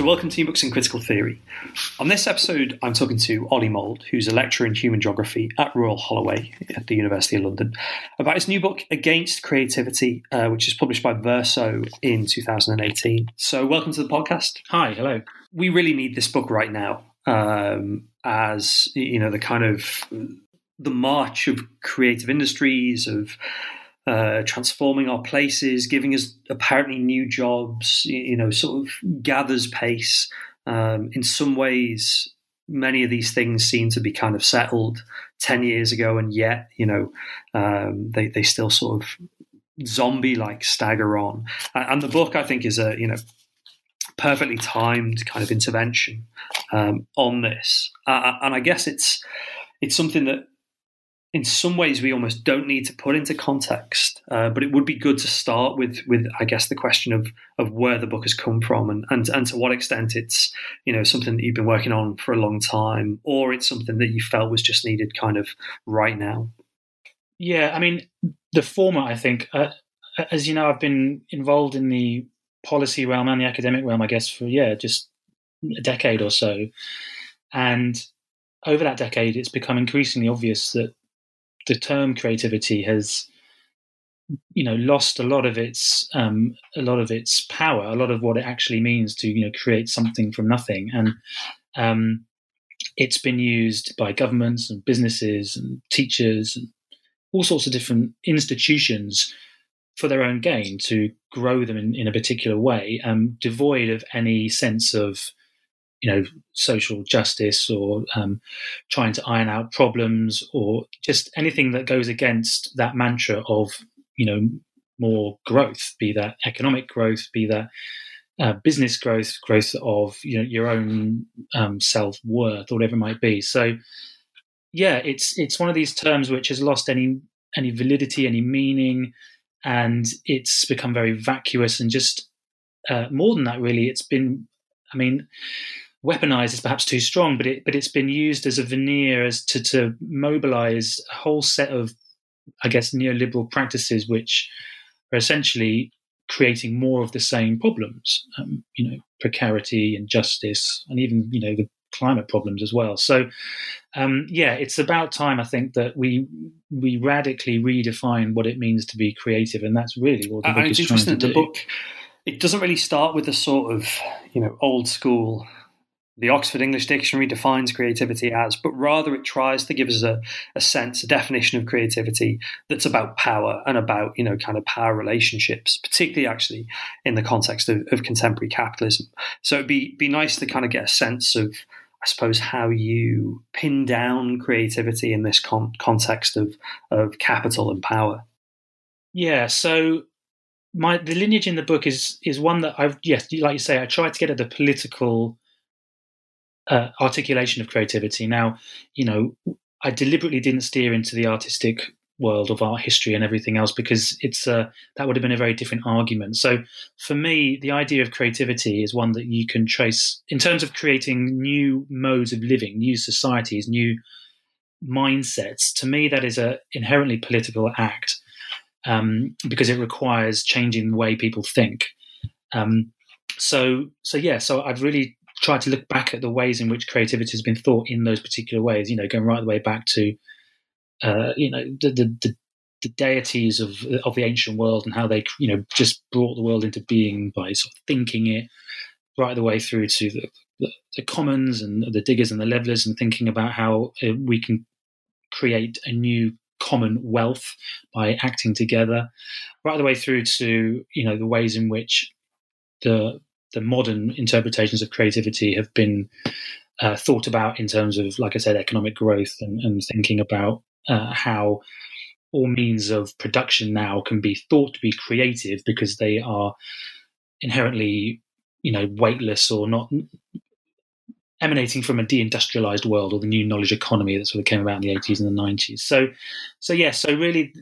So, welcome to Books in Critical Theory. On this episode, I'm talking to Oli Mould, who's a lecturer in human geography at Royal Holloway at the University of London, about his new book, Against Creativity, uh, which is published by Verso in 2018. So, welcome to the podcast. Hi, hello. We really need this book right now um, as, you know, the kind of the march of creative industries, of uh, transforming our places, giving us apparently new jobs, you know, sort of gathers pace. Um, in some ways, many of these things seem to be kind of settled 10 years ago, and yet, you know, um, they, they still sort of zombie like stagger on. And the book, I think, is a, you know, perfectly timed kind of intervention um, on this. Uh, and I guess it's it's something that in some ways we almost don't need to put into context. Uh, but it would be good to start with with I guess the question of of where the book has come from and, and and to what extent it's you know something that you've been working on for a long time or it's something that you felt was just needed kind of right now. Yeah, I mean the former. I think, uh, as you know, I've been involved in the policy realm and the academic realm, I guess, for yeah, just a decade or so, and over that decade, it's become increasingly obvious that the term creativity has you know lost a lot of its um, a lot of its power, a lot of what it actually means to you know create something from nothing, and um, it's been used by governments and businesses and teachers and all sorts of different institutions for their own gain to grow them in, in a particular way, um, devoid of any sense of you know social justice or um, trying to iron out problems or just anything that goes against that mantra of you know more growth be that economic growth be that uh, business growth growth of you know your own um, self-worth or whatever it might be. So yeah it's it's one of these terms which has lost any any validity any meaning and it's become very vacuous and just uh, more than that really it's been i mean weaponized is perhaps too strong, but it but it's been used as a veneer as to to mobilize a whole set of, I guess, neoliberal practices which are essentially creating more of the same problems. Um, you know, precarity, injustice, and even you know the climate problems as well. So, um, yeah, it's about time I think that we we radically redefine what it means to be creative, and that's really what the book is trying to do. The book it doesn't really start with a sort of you know old school the Oxford English Dictionary defines creativity as, but rather it tries to give us a, a sense, a definition of creativity that's about power and about, you know, kind of power relationships, particularly actually in the context of, of contemporary capitalism. So it'd be, be nice to kind of get a sense of, I suppose, how you pin down creativity in this con- context of, of capital and power. Yeah, so my the lineage in the book is is one that I've yes, like you say, I tried to get at the political uh, articulation of creativity. Now, you know, I deliberately didn't steer into the artistic world of art history and everything else because it's uh, that would have been a very different argument. So for me, the idea of creativity is one that you can trace in terms of creating new modes of living, new societies, new mindsets. To me, that is a inherently political act um, because it requires changing the way people think. Um, so so yeah, so I've really try to look back at the ways in which creativity has been thought in those particular ways. You know, going right the way back to uh, you know the, the, the the deities of of the ancient world and how they you know just brought the world into being by sort of thinking it right the way through to the, the, the commons and the diggers and the levelers and thinking about how uh, we can create a new common wealth by acting together right the way through to you know the ways in which the the modern interpretations of creativity have been uh, thought about in terms of, like I said, economic growth and, and thinking about uh, how all means of production now can be thought to be creative because they are inherently, you know, weightless or not emanating from a deindustrialized world or the new knowledge economy that sort of came about in the 80s and the 90s. So, so yeah, so really,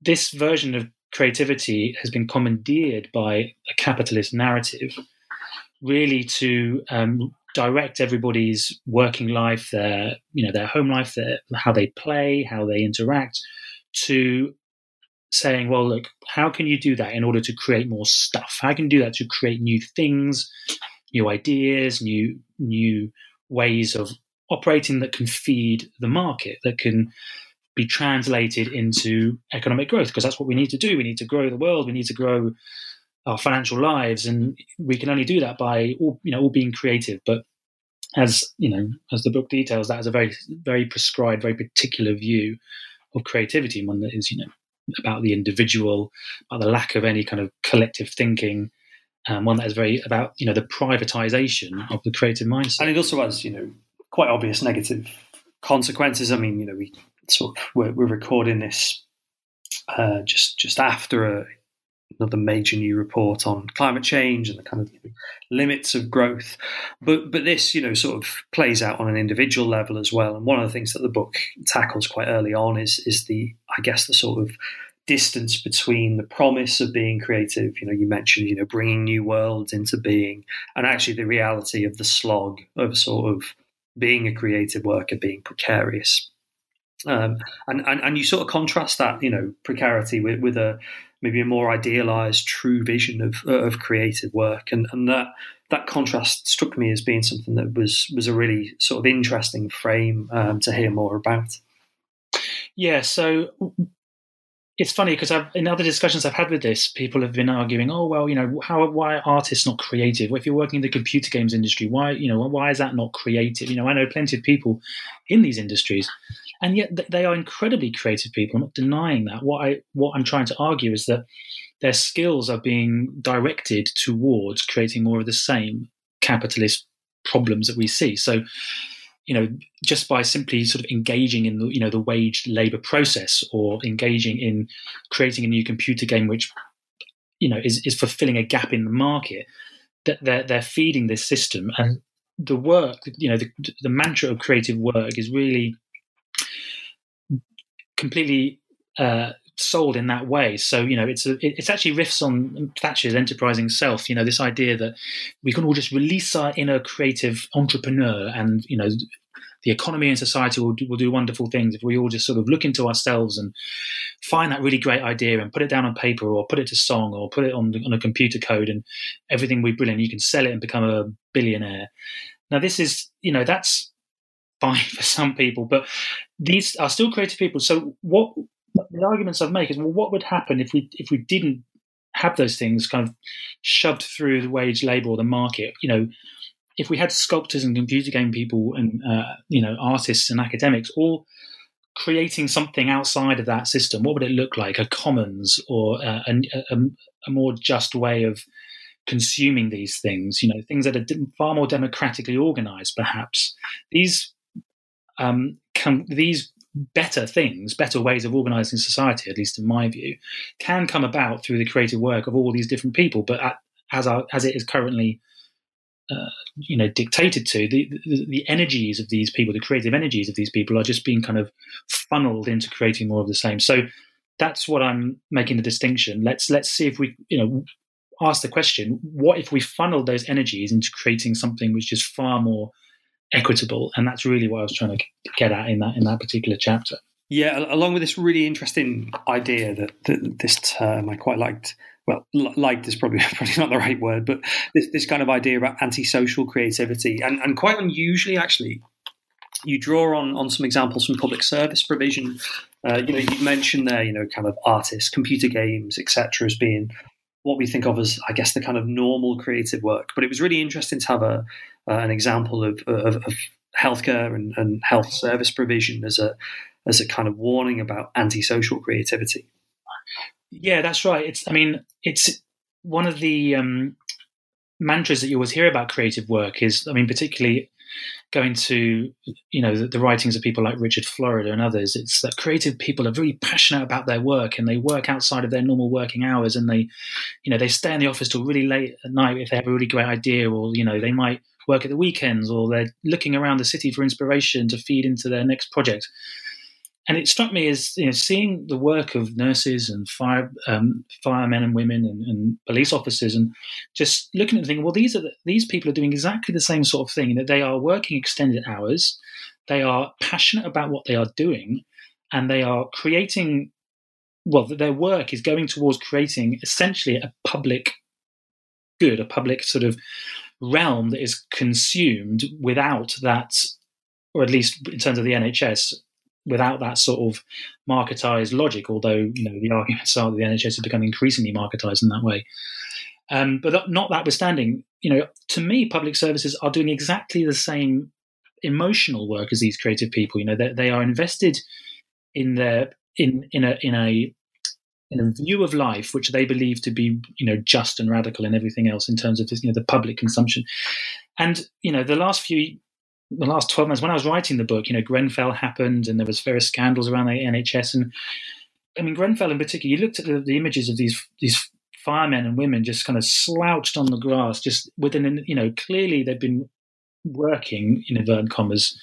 this version of creativity has been commandeered by a capitalist narrative, really to um, direct everybody's working life, their you know their home life, their how they play, how they interact, to saying, well, look, how can you do that in order to create more stuff? How can you do that to create new things, new ideas, new new ways of operating that can feed the market, that can be translated into economic growth? Because that's what we need to do. We need to grow the world. We need to grow our financial lives, and we can only do that by all you know all being creative. But as you know, as the book details, that is a very very prescribed, very particular view of creativity, one that is you know about the individual, about the lack of any kind of collective thinking, um, one that is very about you know the privatization of the creative mindset. And it also has you know quite obvious negative consequences. I mean, you know, we sort of we're, we're recording this uh, just just after a another major new report on climate change and the kind of limits of growth. But but this, you know, sort of plays out on an individual level as well. And one of the things that the book tackles quite early on is is the, I guess, the sort of distance between the promise of being creative. You know, you mentioned, you know, bringing new worlds into being, and actually the reality of the slog of sort of being a creative worker, being precarious. Um, and, and and you sort of contrast that, you know, precarity with, with a maybe a more idealized, true vision of of creative work, and and that that contrast struck me as being something that was was a really sort of interesting frame um, to hear more about. Yeah, so it's funny because in other discussions I've had with this, people have been arguing, "Oh, well, you know, how why are artists not creative? Well, if you're working in the computer games industry, why, you know, why is that not creative? You know, I know plenty of people in these industries and yet they are incredibly creative people. I'm not denying that. What I what I'm trying to argue is that their skills are being directed towards creating more of the same capitalist problems that we see. So, you know, just by simply sort of engaging in the you know the wage labor process or engaging in creating a new computer game which you know is is fulfilling a gap in the market, that they're they're feeding this system and the work you know the, the mantra of creative work is really completely uh, sold in that way. So you know, it's a, it's actually riffs on Thatcher's enterprising self. You know, this idea that we can all just release our inner creative entrepreneur, and you know, the economy and society will do, will do wonderful things if we all just sort of look into ourselves and find that really great idea and put it down on paper or put it to song or put it on on a computer code and everything will be brilliant. You can sell it and become a billionaire. Now, this is you know that's fine for some people, but these are still creative people. So what the arguments I've made is well, what would happen if we if we didn't have those things kind of shoved through the wage labor or the market? You know, if we had sculptors and computer game people and uh, you know artists and academics all creating something outside of that system, what would it look like? A commons or a, a, a more just way of consuming these things? You know, things that are far more democratically organized, perhaps. These um, can these better things, better ways of organizing society, at least in my view, can come about through the creative work of all these different people. But at, as our, as it is currently, uh, you know, dictated to, the, the, the energies of these people, the creative energies of these people, are just being kind of funneled into creating more of the same. So that's what I'm making the distinction. Let's let's see if we, you know, ask the question: What if we funneled those energies into creating something which is far more equitable, and that's really what I was trying to get at in that in that particular chapter. Yeah, along with this really interesting idea that, that this term I quite liked. Well, liked is probably probably not the right word, but this this kind of idea about antisocial creativity, and and quite unusually actually, you draw on on some examples from public service provision. Uh, you know, you mentioned there, you know, kind of artists, computer games, etc., as being what we think of as, I guess, the kind of normal creative work. But it was really interesting to have a uh, an example of, of, of healthcare and, and, health service provision as a as a kind of warning about antisocial creativity. Yeah, that's right. It's I mean, it's one of the um, mantras that you always hear about creative work is I mean, particularly going to you know the, the, writings of people like Richard Florida and others, it's that creative people are very passionate about their work and they work outside of their normal working hours and they you know they stay in the office till really late at night if they have a really great idea or you know they might work at the weekends or they're looking around the city for inspiration to feed into their next project and it struck me as you know, seeing the work of nurses and fire um, firemen and women and, and, police officers, and just looking at the thing. Well, these are the, these people are doing exactly the same sort of thing. That they are working extended hours, they are passionate about what they are doing, and they are creating. Well, their work is going towards creating essentially a public good, a public sort of realm that is consumed without that, or at least in terms of the NHS, without that sort of marketized logic, although you know the arguments are that the NHS has become increasingly marketized in that way. Um, but not notwithstanding, you know, to me, public services are doing exactly the same emotional work as these creative people. You know, they, they are invested in their in in a in a in a view of life which they believe to be you know just and radical and everything else in terms of you know the public consumption and you know the last few the last 12 months when I was writing the book, you know, Grenfell happened and there was various scandals around the NHS. And I mean, Grenfell in particular, you looked at the, the images of these, these firemen and women just kind of slouched on the grass, just within, you know, clearly they've been working in inverted commas,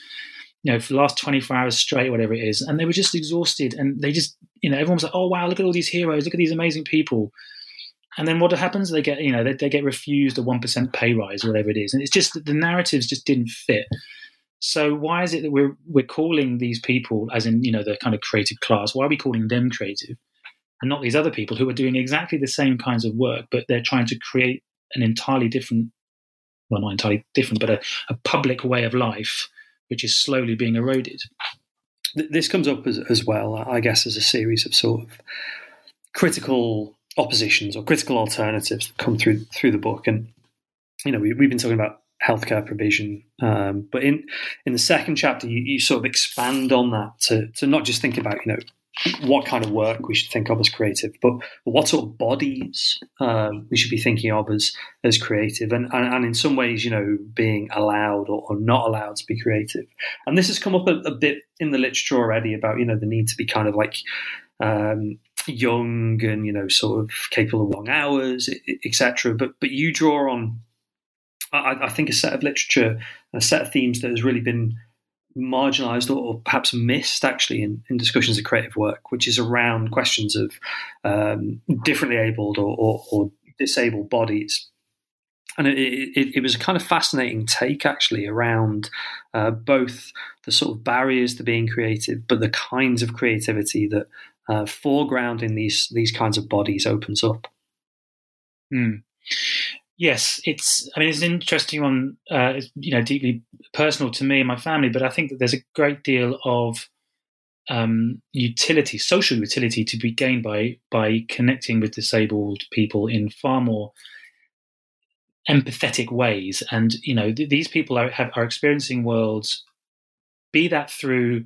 you know, for the last 24 hours straight, whatever it is. And they were just exhausted and they just, you know, everyone was like, oh, wow, look at all these heroes, look at these amazing people. And then what happens? They get, you know, they, they get refused a one percent pay rise, or whatever it is, and it's just that the narratives just didn't fit. So why is it that we're we're calling these people, as in you know the kind of creative class, why are we calling them creative, and not these other people who are doing exactly the same kinds of work, but they're trying to create an entirely different, well, not entirely different, but a, a public way of life, which is slowly being eroded. This comes up as, as well, I guess, as a series of sort of critical oppositions or critical alternatives that come through through the book. And you know, we, have been talking about healthcare provision, um, but in in the second chapter, you, you, sort of expand on that to to not just think about you know what kind of work we should think of as creative, but what sort of bodies um, we should be thinking of as as creative, and, and, and in some ways, you know, being allowed or, or, not allowed to be creative. And this has come up a, a, bit in the literature already about you know the need to be kind of like um, young and you know sort of capable of long hours, etc. But but you draw on, I, I, think, a set of literature, a set of themes that has really been marginalized or, or perhaps missed actually in, in, discussions of creative work, which is around questions of um, differently abled or, or, or, disabled bodies. And it, it, it, was a kind of fascinating take actually around uh, both the sort of barriers to being creative, but the kinds of creativity that uh, foregrounding these these kinds of bodies opens up. Mm. Yes, it's. I mean, it's an interesting one. Uh, you know, deeply personal to me and my family. But I think that there's a great deal of um, utility, social utility, to be gained by by connecting with disabled people in far more empathetic ways. And you know, th- these people are have, are experiencing worlds, be that through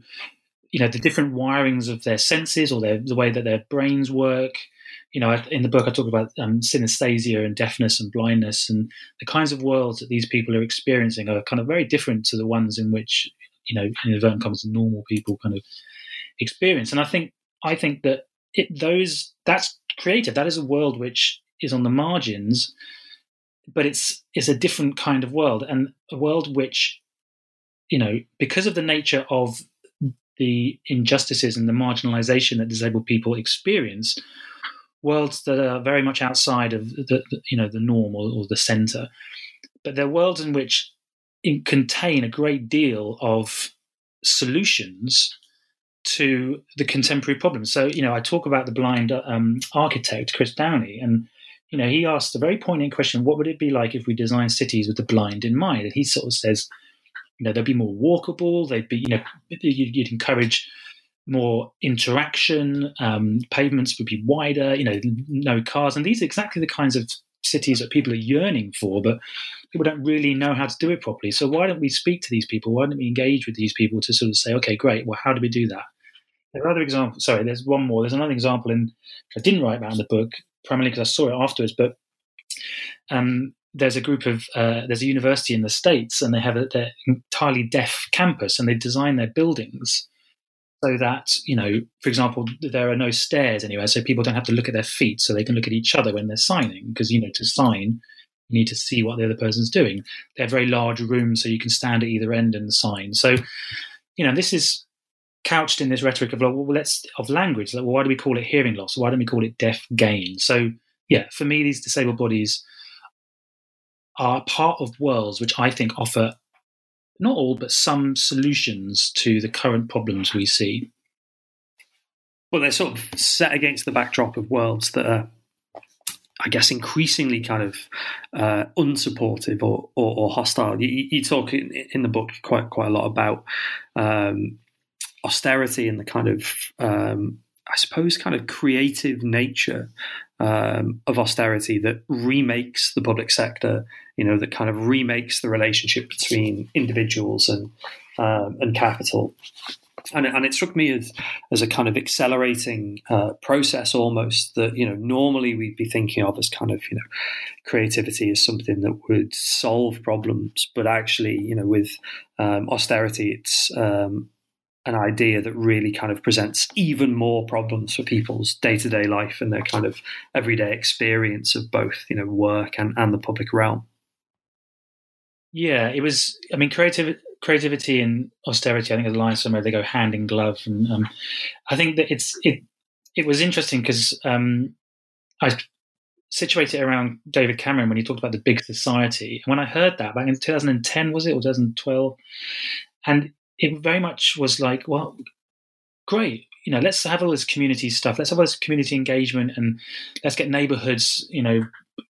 you know the different wirings of their senses or their, the way that their brains work. You know, in the book I talk about um, synesthesia and deafness and blindness, and the kinds of worlds that these people are experiencing are kind of very different to the ones in which you know, in inverted commas, normal people kind of experience. And I think I think that it, those that's creative. That is a world which is on the margins, but it's it's a different kind of world and a world which you know because of the nature of the injustices and the marginalization that disabled people experience, worlds that are very much outside of the, the you know the norm or, or the center, but they're worlds in which contain a great deal of solutions to the contemporary problems. So you know I talk about the blind um, architect Chris Downey and. You know, he asked a very poignant question: What would it be like if we designed cities with the blind in mind? And he sort of says, you know, they'd be more walkable. They'd be, you know, you'd, encourage more interaction. Um, pavements would be wider. You know, no cars, and these are exactly the kinds of cities that people are yearning for, but people don't really know how to do it properly. So why don't we speak to these people? Why don't we engage with these people to sort of say, okay, great. Well, how do we do that? There are other examples. Sorry, there's one more. There's another example in I didn't write about in the book primarily because I saw it afterwards, but um, there's a group of uh, there's a university in the states, and they have a, their entirely deaf campus, and they design their buildings so that you know, for example, there are no stairs anywhere, so people don't have to look at their feet, so they can look at each other when they're signing, because you know to sign you need to see what the other person's doing. They have very large rooms, so you can stand at either end and sign. So, you know, this is couched in this rhetoric of well, let's of language. Like, well, why do we call it hearing loss? Why don't we call it deaf gain? So, yeah, for me, these disabled bodies are part of worlds which I think offer not all, but some solutions to the current problems we see. Well, they're sort of set against the backdrop of worlds that are I guess, increasingly kind of uh, unsupportive or, or, or hostile. You, you, talk in, in, the book quite quite a lot about um, austerity and the kind of, um, I suppose, kind of creative nature um, of austerity that remakes the public sector. You know, that kind of remakes the relationship between individuals and um, and capital and, and it struck me as, as a kind of accelerating uh, process almost that you know normally we'd be thinking of as kind of you know creativity as something that would solve problems but actually you know with um, austerity it's um, an idea that really kind of presents even more problems for people's day-to-day life and their kind of everyday experience of both you know work and, and the public realm yeah it was i mean creativity and austerity, I think, is a line somewhere they go hand in glove. And um, I think that it's it it was interesting because um, I situated it around David Cameron when he talked about the big society. And when I heard that back in 2010, was it or 2012? And it very much was like, well, great. You know, let's have all this community stuff. Let's have all this community engagement, and let's get neighborhoods, you know,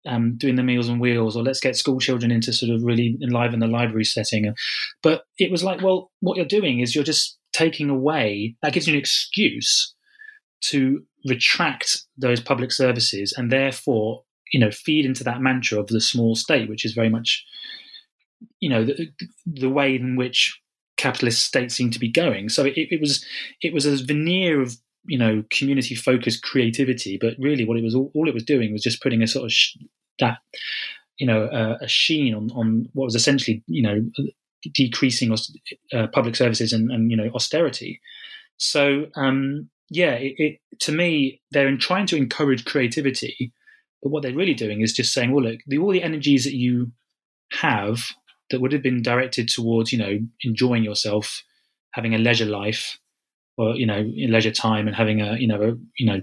um, doing the meals and wheels, or let's get school children into sort of really enliven the library setting. But it was like, well, what you're doing is you're just taking away, that gives you an excuse to retract those public services and therefore, you know, feed into that mantra of the small state, which is very much, you know, the, the way in which capitalist states seem to be going. So it, it was it was a veneer of you know community focused creativity but really what it was all, all, it was doing was just putting a sort of sh- that you know uh, a sheen on on what was essentially you know decreasing uh, public services and, and you know austerity so um yeah it, it, to me they're in trying to encourage creativity but what they're really doing is just saying well look the, all the energies that you have that would have been directed towards you know enjoying yourself having a leisure life or you know in leisure time and having a you know a you know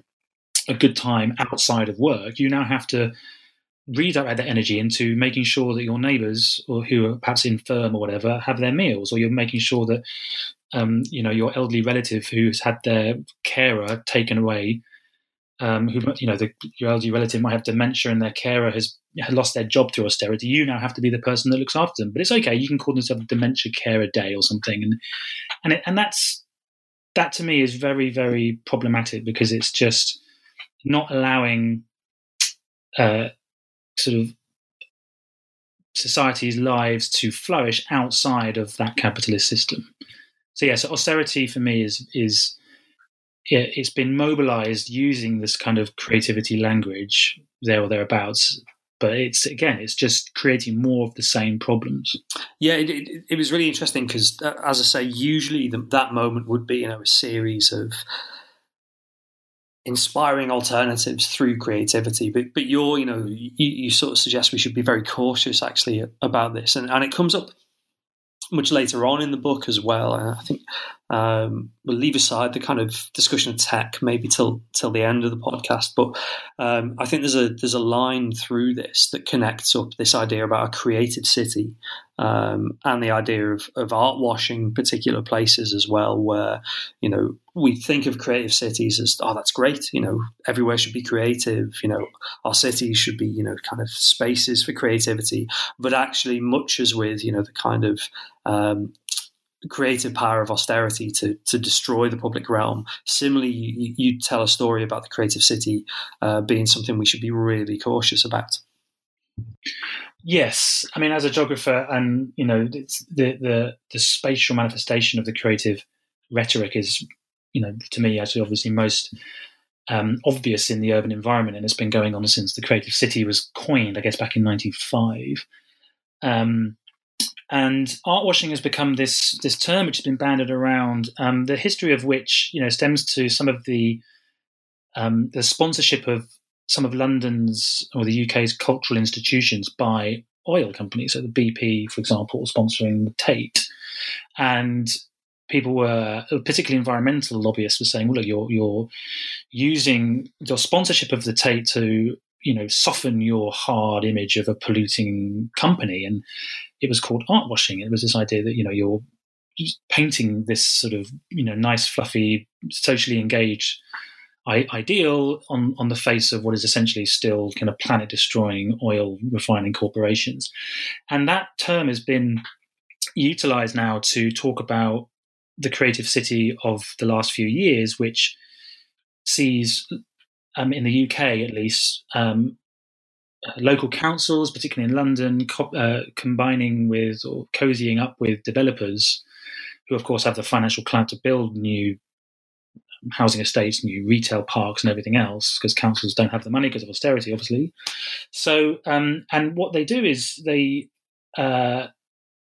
a good time outside of work, you now have to redirect that energy into making sure that your neighbours or who are perhaps infirm or whatever have their meals, or you're making sure that um, you know your elderly relative who's had their carer taken away. Um, who you know the, your elderly relative might have dementia and their carer has lost their job through austerity. You now have to be the person that looks after them, but it's okay. You can call themselves dementia carer day or something, and and it, and that's that to me is very very problematic because it's just not allowing uh, sort of society's lives to flourish outside of that capitalist system. So yes, yeah, so austerity for me is is it's been mobilized using this kind of creativity language there or thereabouts but it's again it's just creating more of the same problems. Yeah it, it, it was really interesting because uh, as i say usually the, that moment would be you know a series of inspiring alternatives through creativity. But but you're you know you, you sort of suggest we should be very cautious actually about this. And, and it comes up much later on in the book as well. And I think um, we'll leave aside the kind of discussion of tech maybe till till the end of the podcast, but um, I think there's a there's a line through this that connects up this idea about a creative city um, and the idea of, of art washing particular places as well, where you know we think of creative cities as oh that's great, you know everywhere should be creative, you know our cities should be you know kind of spaces for creativity, but actually much as with you know the kind of um, creative power of austerity to to destroy the public realm. Similarly, you, you tell a story about the creative city uh, being something we should be really cautious about. Yes, I mean, as a geographer, and you know, the the the spatial manifestation of the creative rhetoric is, you know, to me actually obviously most um, obvious in the urban environment, and it's been going on since the creative city was coined, I guess, back in '95. Um, and art washing has become this this term which has been banded around, um, the history of which you know stems to some of the um, the sponsorship of some of London's or the UK's cultural institutions by oil companies. So the BP, for example, sponsoring the Tate, and people were particularly environmental lobbyists were saying, "Well, look, you're you're using your sponsorship of the Tate to you know soften your hard image of a polluting company," and it was called art washing. It was this idea that you know you're painting this sort of you know nice, fluffy, socially engaged ideal on, on the face of what is essentially still kind of planet destroying oil refining corporations. And that term has been utilized now to talk about the creative city of the last few years, which sees, um, in the UK at least, um, local councils, particularly in London, co- uh, combining with or cozying up with developers who, of course, have the financial clout to build new housing estates, new retail parks, and everything else, because councils don't have the money because of austerity, obviously. So, um, and what they do is they, uh,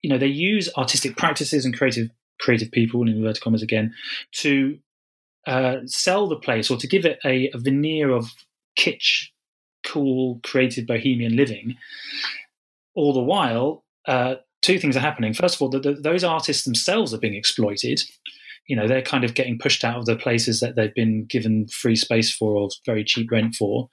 you know, they use artistic practices and creative creative people, in inverted commas again, to uh, sell the place or to give it a, a veneer of kitsch, cool, creative bohemian living. All the while, uh, two things are happening. First of all, the, the, those artists themselves are being exploited. You know, they're kind of getting pushed out of the places that they've been given free space for or very cheap rent for.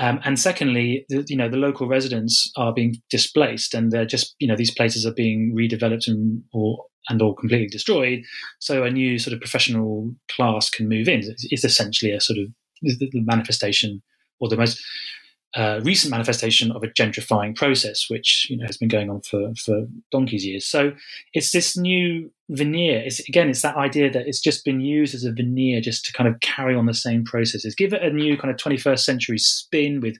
Um, and secondly, the, you know, the local residents are being displaced, and they're just, you know, these places are being redeveloped and or and or completely destroyed. So a new sort of professional class can move in. It's essentially a sort of the manifestation or the most uh, recent manifestation of a gentrifying process, which you know has been going on for for donkey's years. So it's this new veneer. It's again, it's that idea that it's just been used as a veneer just to kind of carry on the same processes, give it a new kind of 21st century spin with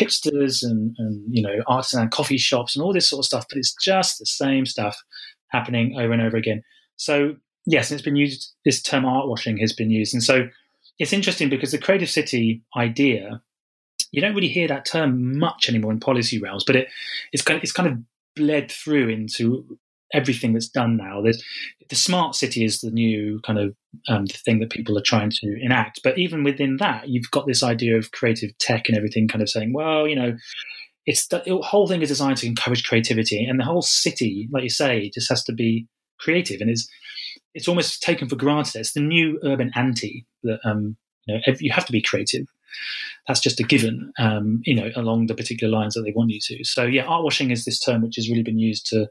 hipsters and, and you know artisan coffee shops and all this sort of stuff. But it's just the same stuff happening over and over again. So yes, it's been used. This term art washing has been used, and so it's interesting because the creative city idea you don't really hear that term much anymore in policy realms, but it it's kind of, it's kind of bled through into everything that's done now. There's, the smart city is the new kind of um, thing that people are trying to enact, but even within that, you've got this idea of creative tech and everything, kind of saying, well, you know, it's the, whole thing is designed to encourage creativity, and the whole city, like you say, just has to be creative, and it's it's almost taken for granted. It's the new urban anti that um, you know you have to be creative that's just a given, um, you know, along the particular lines that they want you to. So yeah, art washing is this term which has really been used to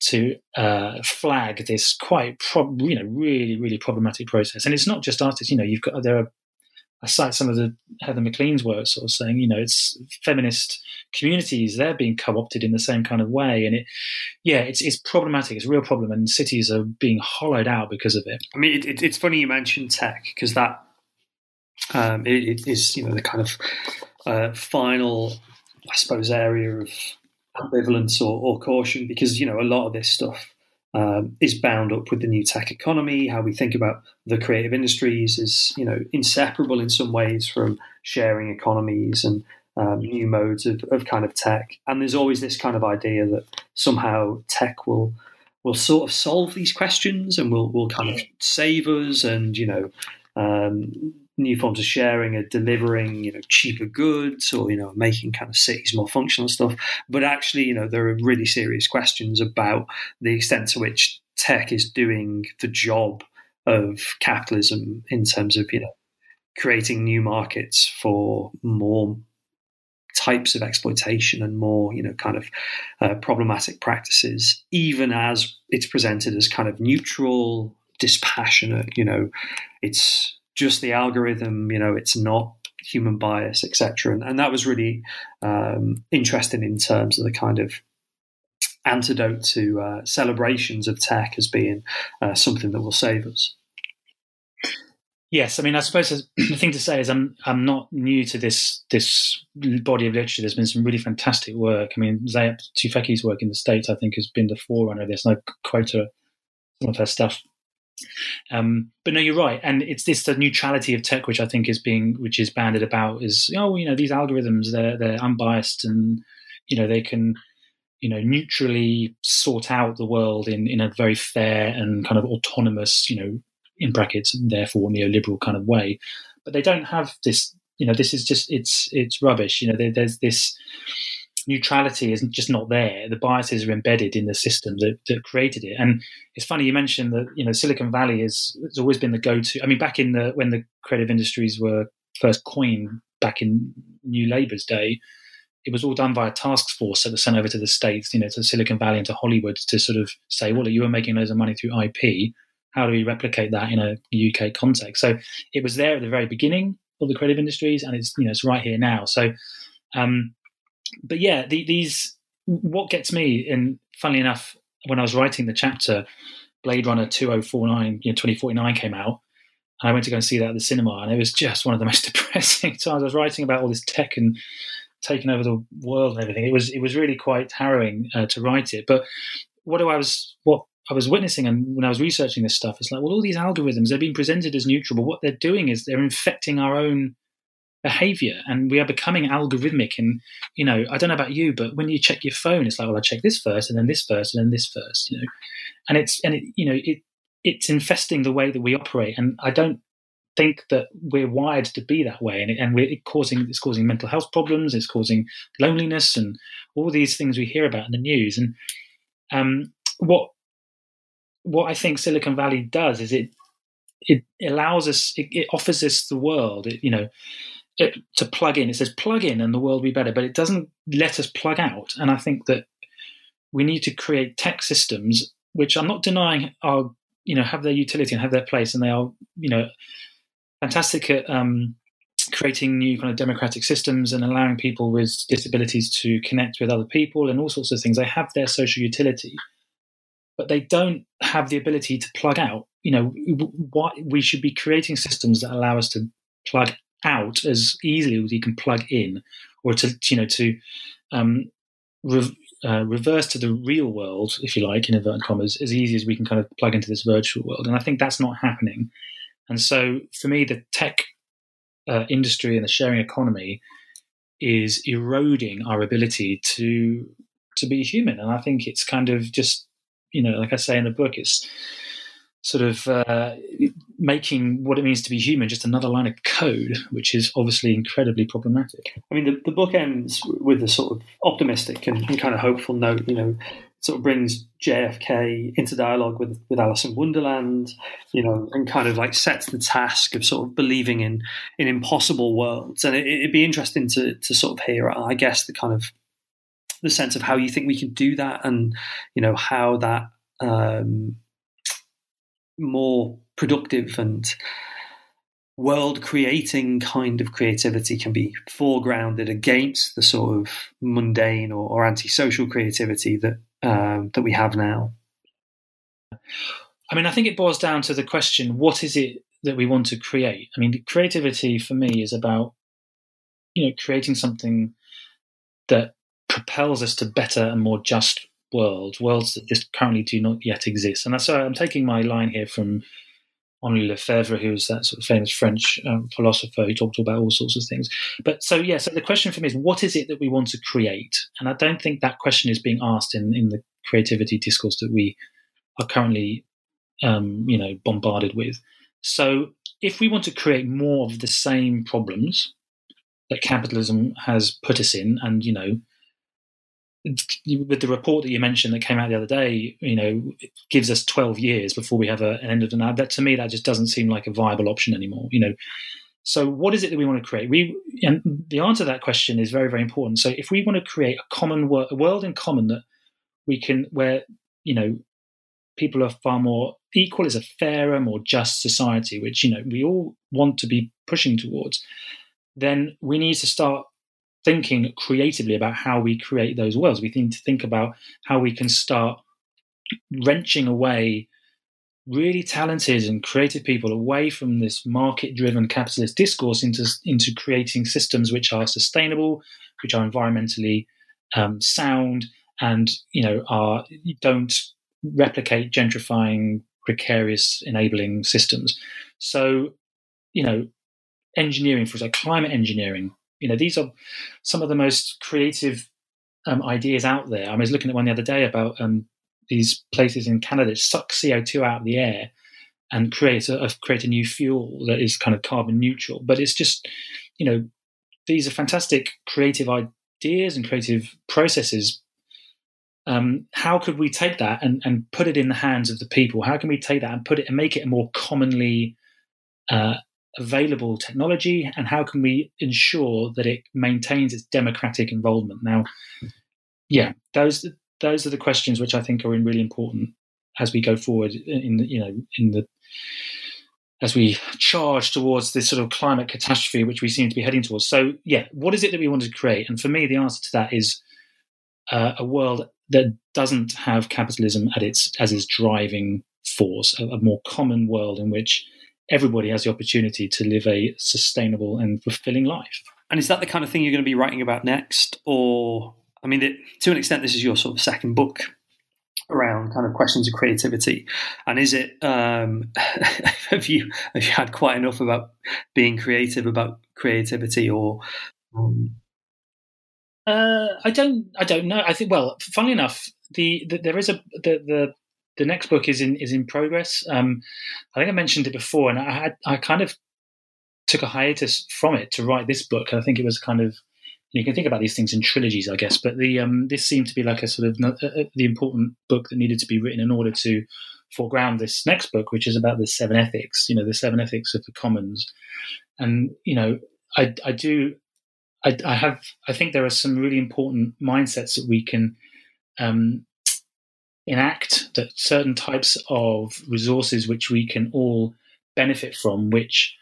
to uh, flag this quite, prob- you know, really really problematic process. And it's not just artists. You know, you've got there are. I cite some of the Heather McLean's work, sort of saying, you know, it's feminist communities they're being co-opted in the same kind of way, and it, yeah, it's it's problematic. It's a real problem, and cities are being hollowed out because of it. I mean, it, it, it's funny you mentioned tech because that um, it, it is, you know, the kind of uh, final, I suppose, area of ambivalence or, or, caution because, you know, a lot of this stuff um, is bound up with the new tech economy. How we think about the creative industries is, you know, inseparable in some ways from sharing economies and um, new modes of, of kind of tech. And there's always this kind of idea that somehow tech will will sort of solve these questions and will will kind of save us and you know um, new forms of sharing are delivering, you know, cheaper goods or, you know, making kind of cities more functional and stuff. But actually, you know, there are really serious questions about the extent to which tech is doing the job of capitalism in terms of, you know, creating new markets for more types of exploitation and more, you know, kind of uh, problematic practices, even as it's presented as kind of neutral, dispassionate, you know, it's just the algorithm. You know, it's not human bias, etc. And, and, that was really um, interesting in terms of the kind of antidote to uh, celebrations of tech as being uh, something that will save us. Yes, I mean, I suppose the thing to say is I'm I'm not new to this this body of literature. There's been some really fantastic work. I mean, Zeynep Tufekci's work in the states, I think, has been the forerunner of this, and I quote her, some of her stuff Um, but no, you're right, and it's this the neutrality of tech, which I think is being which is banded about is oh you know these algorithms they're they're unbiased and you know they can you know neutrally sort out the world in in a very fair and kind of autonomous you know in brackets and therefore neoliberal kind of way, but they don't have this you know this is just it's it's rubbish. You know there, there's this neutrality is just not there. The biases are embedded in the system that, that created it. And it's funny you mentioned that you know Silicon Valley has always been the go-to. I mean, back in the when the creative industries were first coined back in New Labour's day, it was all done by a task force that was sent over to the states, you know, to Silicon Valley and to Hollywood to sort of say, well, you were making loads of money through IP. How do we replicate that in a UK context? So it was there at the very beginning of the creative industries, and it's you know it's right here now. So um, but yeah, the, these what gets me, and funnily enough, when I was writing the chapter, Blade Runner 2049, you know, 2049 came out. I went to go and see that at the cinema, and it was just one of the most depressing times. I was writing about all this tech and taking over the world and everything. It was it was really quite harrowing uh, to write it. But what I was what I was witnessing, and when I was researching this stuff, it's like, well, all these algorithms they're being presented as neutral, but what they're doing is they're infecting our own behavior and we are becoming algorithmic and you know i don't know about you but when you check your phone it's like well i check this first and then this first and then this first you know? And it's and it you know it it's infesting the way that we operate and i don't think that we're wired to be that way and, it, and we're causing it's causing mental health problems it's causing loneliness and all these things we hear about in the news and um, what what i think silicon valley does is it it allows us it, it offers us the world it, you know it, to plug in. It says plug in and the world will be better, but it doesn't let us plug out. And I think that we need to create tech systems which I'm not denying are you know have their utility and have their place, and they are you know fantastic at um, creating new kind of democratic systems and allowing people with disabilities to connect with other people and all sorts of things. They have their social utility, but they don't have the ability to plug out. You know, what we should be creating systems that allow us to plug out as easily as you can plug in, or to you know to um, re- uh, reverse to the real world, if you like, in inverted commas, as easy as we can kind of plug into this virtual world. And I think that's not happening. And so, for me, the tech uh, industry and the sharing economy is eroding our ability to to be human. And I think it's kind of just you know, like I say in the book, it's sort of uh, making what it means to be human just another line of code, which is obviously incredibly problematic. I mean, the, the book ends with a sort of optimistic and, and, kind of hopeful note. You know, sort of brings JFK into dialogue with with Alice in Wonderland. You know, and kind of like sets the task of sort of believing in in impossible worlds. And it, would be interesting to to sort of hear, I guess, the kind of the sense of how you think we can do that, and you know how that. Um, more productive and world creating kind of creativity can be foregrounded against the sort of mundane or, or antisocial creativity that um, that we have now. I mean, I think it boils down to the question: what is it that we want to create? I mean, creativity for me is about you know creating something that propels us to better and more just worlds, worlds that just currently do not yet exist. And so I'm taking my line here from Henri Lefebvre, who was that sort of famous French um, philosopher who talked about all sorts of things. But so, yeah, so the question for me is what is it that we want to create? And I don't think that question is being asked in, in the creativity discourse that we are currently, um, you know, bombarded with. So if we want to create more of the same problems that capitalism has put us in, and, you know, with the report that you mentioned that came out the other day, you know, it gives us 12 years before we have a, an end of the ad. That to me, that just doesn't seem like a viable option anymore. You know, so what is it that we want to create? We and the answer to that question is very, very important. So if we want to create a common world, a world in common that we can, where you know, people are far more equal, is a fairer, more just society, which you know we all want to be pushing towards, then we need to start thinking creatively about how we create those worlds. We need to think about how we can start wrenching away really talented and creative people away from this market-driven capitalist discourse into into creating systems which are sustainable, which are environmentally um, sound, and you know are don't replicate gentrifying precarious enabling systems. So, you know, engineering, for example, climate engineering. You know, these are some of the most creative um, ideas out there. I was looking at one the other day about um, these places in Canada that suck CO2 out of the air and create a, create a new fuel that is kind of carbon neutral. But it's just, you know, these are fantastic creative ideas and creative processes. Um, how could we take that and, and put it in the hands of the people? How can we take that and put it and make it a more commonly uh, available technology? And how can we ensure that it maintains its democratic involvement? Now, yeah, those those are the questions which I think are really important as we go forward in you know in the as we charge towards this sort of climate catastrophe which we seem to be heading towards. So yeah, what is it that we want to create? And for me, the answer to that is uh, a world that doesn't have capitalism at its as its driving force, a, a more common world in which everybody has the opportunity to live a sustainable and fulfilling life. And is that the kind of thing you're going to be writing about next, or I mean, it, to an extent, this is your sort of second book around kind of questions of creativity. And is it um, have you have you had quite enough about being creative about creativity, or? Um... Uh, I don't. I don't know. I think. Well, funnily enough, the, the there is a the, the the next book is in is in progress. Um, I think I mentioned it before, and I had I kind of took a hiatus from it to write this book. I think it was kind of you can think about these things in trilogies, I guess. But the um, this seemed to be like a sort of uh, uh, the important book that needed to be written in order to foreground this next book, which is about the seven ethics. You know, the seven ethics of the commons, and you know, I I do. I, I have. I think there are some really important mindsets that we can um, enact. That certain types of resources which we can all benefit from, which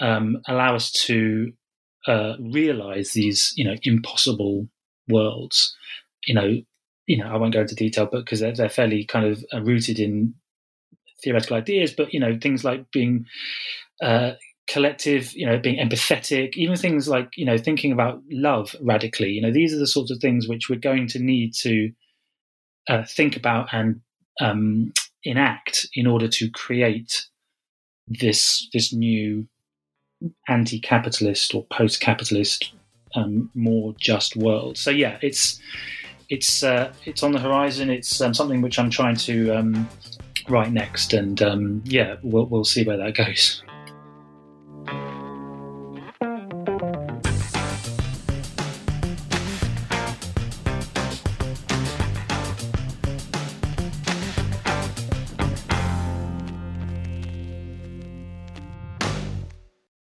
um, allow us to uh, realize these, you know, impossible worlds. You know, you know, I won't go into detail, but because they're, they're, fairly kind of uh, rooted in theoretical ideas. But you know, things like being uh, collective, you know, being empathetic, even things like you know, thinking about love radically. You know, these are the sorts of things which we're going to need to uh, think about and um, enact in order to create this this new anti-capitalist or post-capitalist, um, more just world. So yeah, it's it's uh, it's on the horizon. It's um, something which I'm trying to um, write next, and um, yeah, we'll we'll see where that goes.